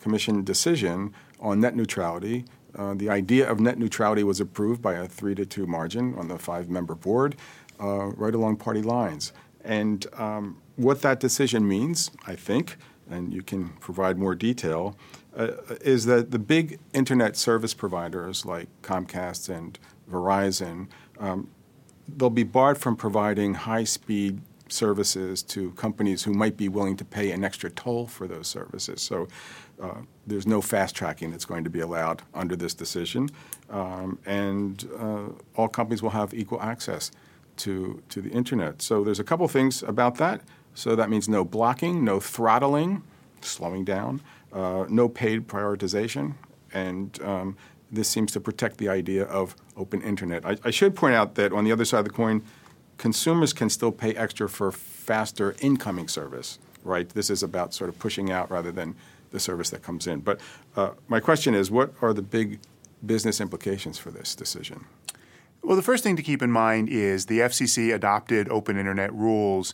Commission decision on net neutrality. Uh, the idea of net neutrality was approved by a three to two margin on the five member board, uh, right along party lines. And um, what that decision means, I think, and you can provide more detail, uh, is that the big internet service providers like Comcast and Verizon, um, they'll be barred from providing high speed services to companies who might be willing to pay an extra toll for those services. So uh, there's no fast tracking that's going to be allowed under this decision. Um, and uh, all companies will have equal access to, to the internet. So there's a couple things about that. So that means no blocking, no throttling, slowing down uh, no paid prioritization, and um, this seems to protect the idea of open internet. I, I, should point out that on the other side of the coin, consumers can still pay extra for faster incoming service, right? This is about sort of pushing out rather than the service that comes in. But uh, my question is what are the big business implications for this decision? Well, the first thing to keep in mind is the FCC adopted open internet rules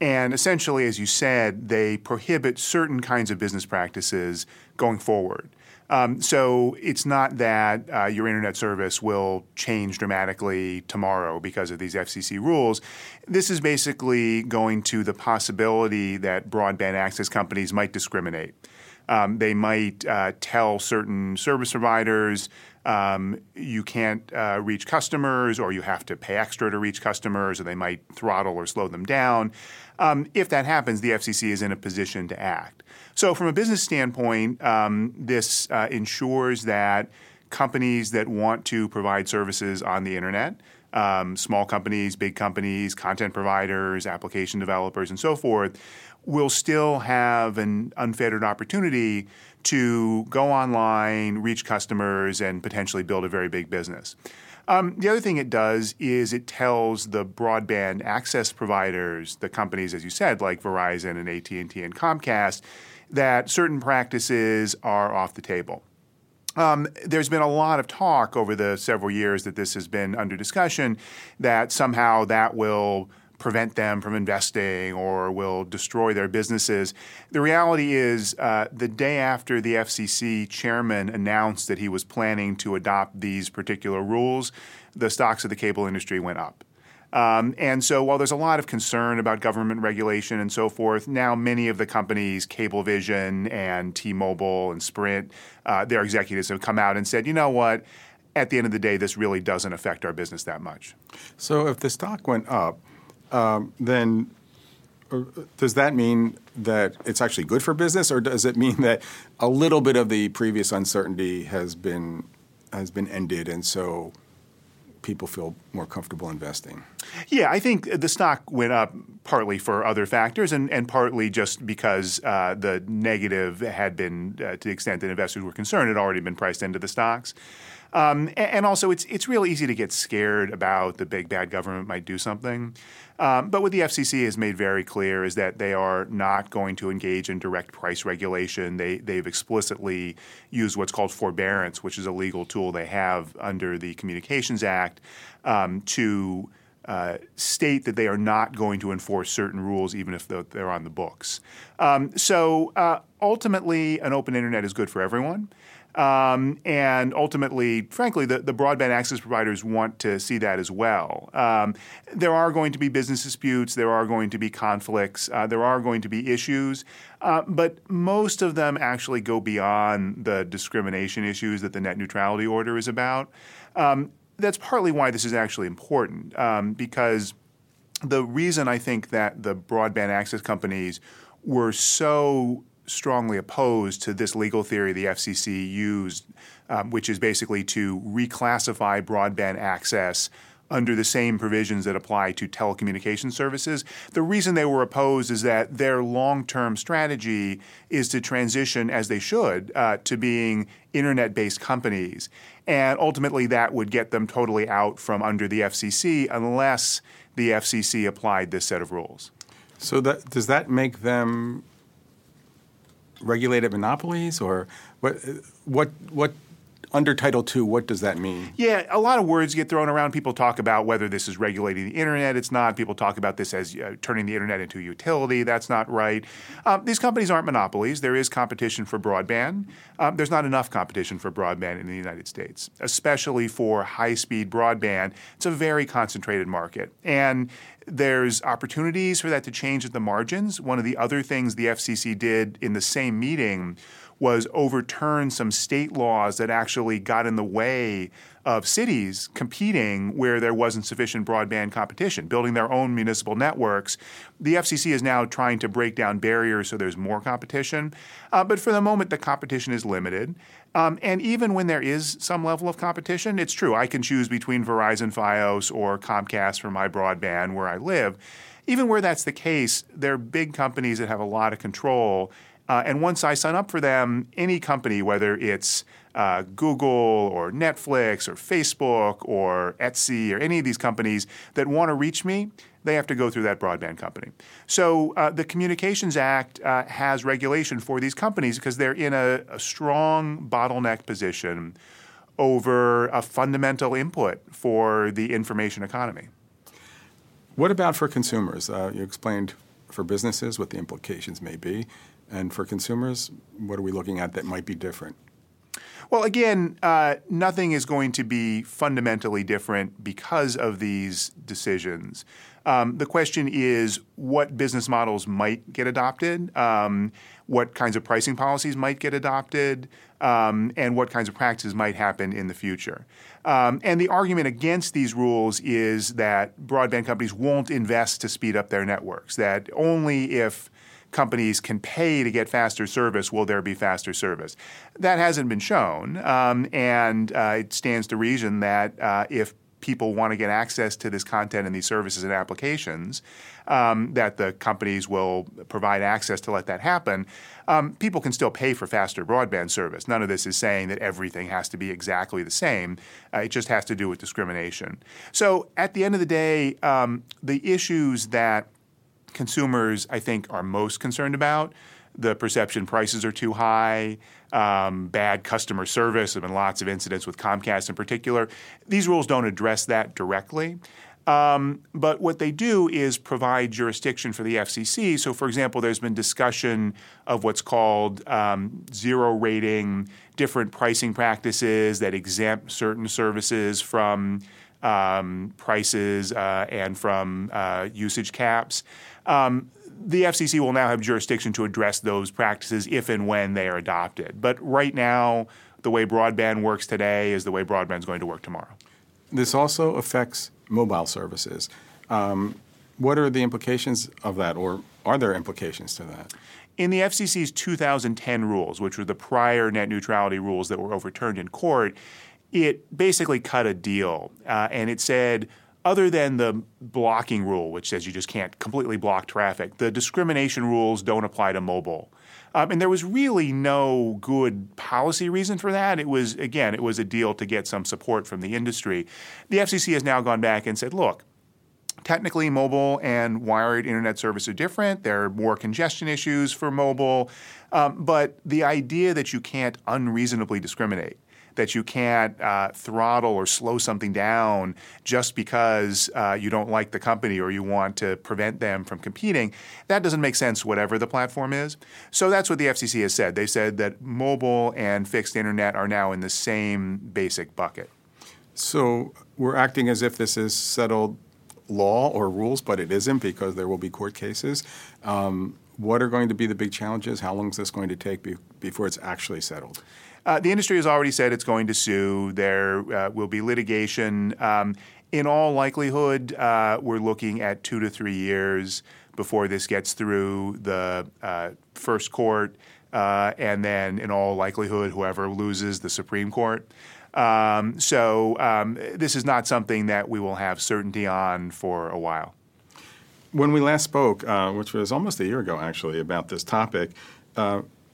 and essentially, as you said, they prohibit certain kinds of business practices going forward. Um, so it's not that uh, your internet service will change dramatically tomorrow because of these FCC rules. This is basically going to the possibility that broadband access companies might discriminate. Um, they might uh, tell certain service providers um, you can't uh, reach customers, or you have to pay extra to reach customers, or they might throttle or slow them down. Um, if that happens, the FCC is in a position to act. So, from a business standpoint, um, this uh, ensures that companies that want to provide services on the internet, um, small companies, big companies, content providers, application developers, and so forth, will still have an unfettered opportunity to go online, reach customers, and potentially build a very big business. Um, the other thing it does is it tells the broadband access providers, the companies, as you said, like Verizon and AT and T and Comcast, that certain practices are off the table. Um, there's been a lot of talk over the several years that this has been under discussion that somehow that will prevent them from investing or will destroy their businesses. The reality is, uh, the day after the FCC chairman announced that he was planning to adopt these particular rules, the stocks of the cable industry went up. Um, and so, while there's a lot of concern about government regulation and so forth, now many of the companies, Cablevision and T-Mobile and Sprint, uh, their executives have come out and said, you know what? At the end of the day, this really doesn't affect our business that much. So, if the stock went up, um, then uh, does that mean that it's actually good for business, or does it mean that a little bit of the previous uncertainty has been has been ended, and so people feel more comfortable investing? Yeah, I think the stock went up partly for other factors, and, and partly just because uh, the negative had been, uh, to the extent that investors were concerned, had already been priced into the stocks. Um, and also, it's it's real easy to get scared about the big bad government might do something. Um, but what the FCC has made very clear is that they are not going to engage in direct price regulation. They they've explicitly used what's called forbearance, which is a legal tool they have under the Communications Act um, to uh, state that they are not going to enforce certain rules, even if they're on the books. Um, so uh, ultimately, an open internet is good for everyone. Um, and ultimately, frankly, the, the, broadband access providers want to see that as well. Um, there are going to be business disputes, there are going to be conflicts, uh, there are going to be issues, uh, but most of them actually go beyond the discrimination issues that the net neutrality order is about. Um, that's partly why this is actually important, um, because the reason I think that the broadband access companies were so strongly opposed to this legal theory the FCC used, um, which is basically to reclassify broadband access under the same provisions that apply to telecommunication services. The reason they were opposed is that their long term strategy is to transition, as they should, uh, to being internet based companies. And ultimately, that would get them totally out from under the FCC unless the FCC applied this set of rules. So, that, does that make them regulated monopolies, or what? What? What under Title II, what does that mean? Yeah, a lot of words get thrown around. People talk about whether this is regulating the internet. It's not. People talk about this as uh, turning the internet into a utility. That's not right. Um, these companies aren't monopolies. There is competition for broadband. Um, there's not enough competition for broadband in the United States, especially for high speed broadband. It's a very concentrated market. And there's opportunities for that to change at the margins. One of the other things the FCC did in the same meeting was overturn some state laws that actually got in the way of cities competing where there wasn't sufficient broadband competition, building their own municipal networks. The FCC is now trying to break down barriers so there's more competition. Uh, but for the moment, the competition is limited. Um, and even when there is some level of competition, it's true. I can choose between Verizon Fios or Comcast for my broadband where I live. Even where that's the case, there are big companies that have a lot of control uh, and once I sign up for them, any company, whether it's uh, Google or Netflix or Facebook or Etsy or any of these companies that want to reach me, they have to go through that broadband company. So uh, the Communications Act uh, has regulation for these companies because they're in a, a strong bottleneck position over a fundamental input for the information economy. What about for consumers? Uh, you explained for businesses what the implications may be. And for consumers, what are we looking at that might be different? Well, again, uh, nothing is going to be fundamentally different because of these decisions. Um, the question is what business models might get adopted, um, what kinds of pricing policies might get adopted, um, and what kinds of practices might happen in the future. Um, and the argument against these rules is that broadband companies won't invest to speed up their networks, that only if companies can pay to get faster service, will there be faster service? That hasn't been shown, um, and uh, it stands to reason that uh, if people want to get access to this content and these services and applications, um, that the companies will provide access to let that happen. Um, people can still pay for faster broadband service. None of this is saying that everything has to be exactly the same. Uh, it just has to do with discrimination. So at the end of the day, um, the issues that consumers, I think, are most concerned about. The perception prices are too high, um, bad customer service. There have been lots of incidents with Comcast in particular. These rules don't address that directly. Um, but what they do is provide jurisdiction for the FCC. So, for example, there's been discussion of what's called um, zero rating, different pricing practices that exempt certain services from um, prices uh, and from uh, usage caps. Um, the FCC will now have jurisdiction to address those practices if and when they are adopted. But right now, the way broadband works today is the way broadband is going to work tomorrow. This also affects mobile services. Um, what are the implications of that, or are there implications to that? In the FCC's 2010 rules, which were the prior net neutrality rules that were overturned in court, it basically cut a deal, uh, and it said other than the blocking rule, which says you just can't completely block traffic, the discrimination rules don't apply to mobile. Um, and there was really no good policy reason for that. It was, again, it was a deal to get some support from the industry. The FCC has now gone back and said, look, technically mobile and wired internet service are different. There are more congestion issues for mobile. Um, but the idea that you can't unreasonably discriminate that you can't uh, throttle or slow something down just because uh, you don't like the company or you want to prevent them from competing. That doesn't make sense, whatever the platform is. So that's what the FCC has said. They said that mobile and fixed internet are now in the same basic bucket. So we're acting as if this is settled law or rules, but it isn't because there will be court cases. Um, what are going to be the big challenges? How long is this going to take be- before it's actually settled? Uh, the industry has already said it's going to sue. There uh, will be litigation. Um, in all likelihood, uh, we're looking at two to three years before this gets through the uh, first court, uh, and then, in all likelihood, whoever loses the Supreme Court. Um, so um, this is not something that we will have certainty on for a while. When we last spoke, uh, which was almost a year ago actually, about this topic,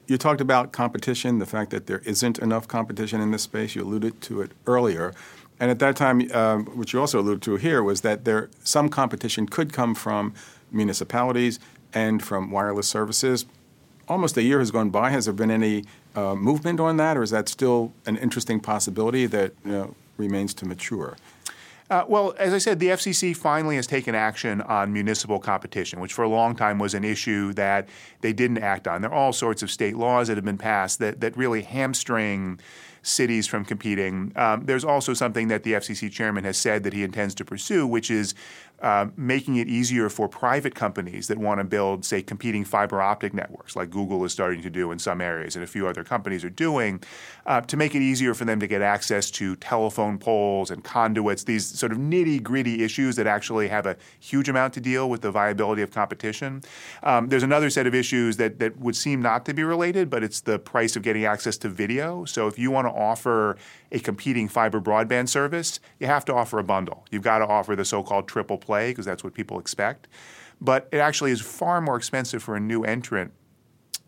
you talked about competition, the fact that there isn't enough competition in this space. You alluded to it earlier. And at that time, um, which you also alluded to here, was that there some competition could come from municipalities and from wireless services. Almost a year has gone by. Has there been any uh, movement on that, or is that still an interesting possibility that you know, remains to mature? Uh, well, as I said, the FCC finally has taken action on municipal competition, which for a long time was an issue that they didn't act on. There are all sorts of state laws that have been passed that, that really hamstring cities from competing. Um, there's also something that the FCC chairman has said that he intends to pursue, which is uh, making it easier for private companies that want to build, say, competing fiber optic networks, like Google is starting to do in some areas and a few other companies are doing, uh, to make it easier for them to get access to telephone poles and conduits, these sort of nitty gritty issues that actually have a huge amount to deal with the viability of competition. Um, there's another set of issues that, that would seem not to be related, but it's the price of getting access to video. So if you want to offer a competing fiber broadband service, you have to offer a bundle. You've got to offer the so called triple play because that's what people expect. But it actually is far more expensive for a new entrant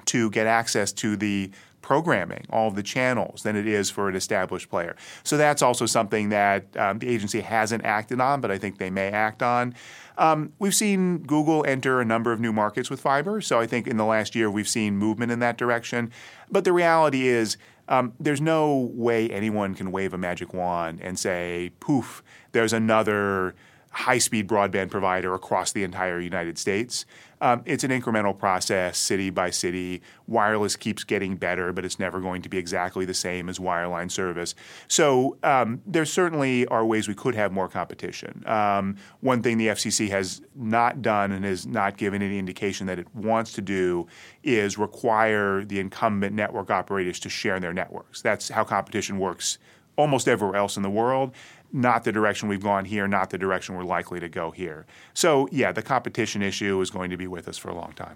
to get access to the programming, all of the channels, than it is for an established player. So that's also something that um, the agency hasn't acted on, but I think they may act on. Um, we've seen Google enter a number of new markets with fiber, so I think in the last year we've seen movement in that direction. But the reality is, um, there's no way anyone can wave a magic wand and say, poof, there's another high speed broadband provider across the entire United States. Um, it's an incremental process, city by city. Wireless keeps getting better, but it's never going to be exactly the same as wireline service. So um, there certainly are ways we could have more competition. Um, one thing the FCC has not done and has not given any indication that it wants to do is require the incumbent network operators to share their networks. That's how competition works almost everywhere else in the world not the direction we've gone here, not the direction we're likely to go here. So, yeah, the competition issue is going to be with us for a long time.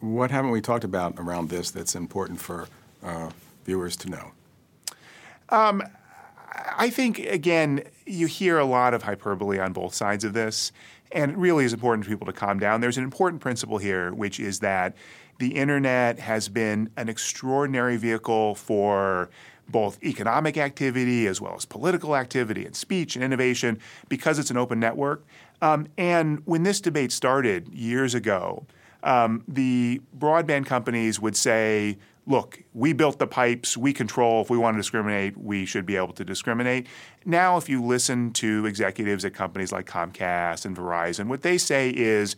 What haven't we talked about around this that's important for uh, viewers to know? Um, I think, again, you hear a lot of hyperbole on both sides of this, and it really is important for people to calm down. There's an important principle here, which is that the internet has been an extraordinary vehicle for both economic activity as well as political activity and speech and innovation because it's an open network. Um, and when this debate started years ago, um, the broadband companies would say, look, we built the pipes, we control. If we want to discriminate, we should be able to discriminate. Now, if you listen to executives at companies like Comcast and Verizon, what they say is,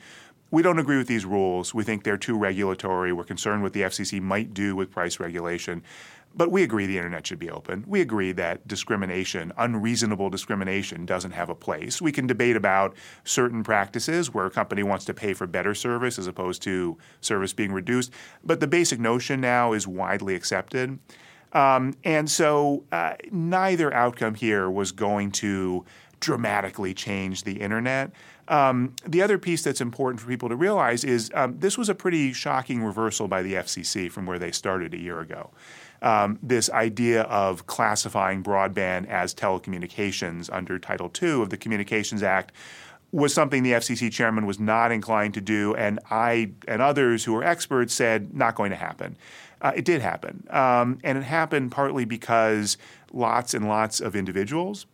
we don't agree with these rules. We think they're too regulatory. We're concerned what the FCC might do with price regulation. But we agree the internet should be open. We agree that discrimination, unreasonable discrimination, doesn't have a place. We can debate about certain practices where a company wants to pay for better service as opposed to service being reduced. But the basic notion now is widely accepted. Um, and so uh, neither outcome here was going to dramatically change the internet. Um, the other piece that's important for people to realize is um, this was a pretty shocking reversal by the FCC from where they started a year ago um, this idea of classifying broadband as telecommunications under Title II of the Communications Act was something the FCC chairman was not inclined to do, and I and others who are experts said not going to happen. Uh, it did happen, um, and it happened partly because lots and lots of individuals,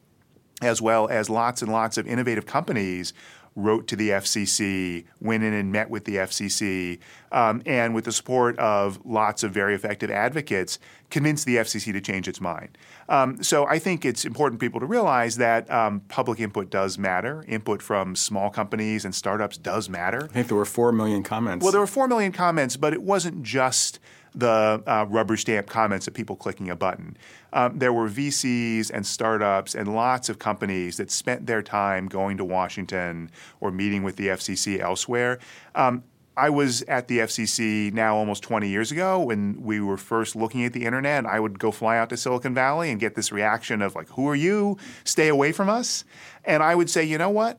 as well as lots and lots of innovative companies, wrote to the FCC, went in and met with the FCC, um, and with the support of lots of very effective advocates, convinced the FCC to change its mind. Um, so I think it's important for people to realize that um, public input does matter. Input from small companies and startups does matter. I think there were 4 million comments. Well, there were 4 million comments, but it wasn't just the uh, rubber stamp comments of people clicking a button. Um, there were VCs and startups and lots of companies that spent their time going to Washington or meeting with the FCC elsewhere. Um, I was at the FCC now almost 20 years ago when we were first looking at the internet. I would go fly out to Silicon Valley and get this reaction of like, "Who are you? Stay away from us." And I would say, you know what?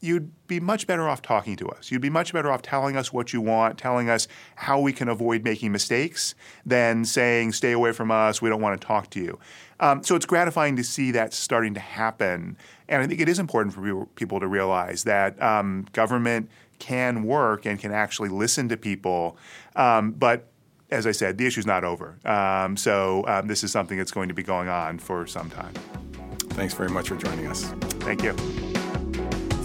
You'd be much better off talking to us. You'd be much better off telling us what you want, telling us how we can avoid making mistakes, than saying, stay away from us, we don't want to talk to you. Um, so it's gratifying to see that starting to happen. And I think it is important for people to realize that um, government can work and can actually listen to people. Um, but as I said, the issue's not over. Um, so um, this is something that's going to be going on for some time. Thanks very much for joining us. Thank you.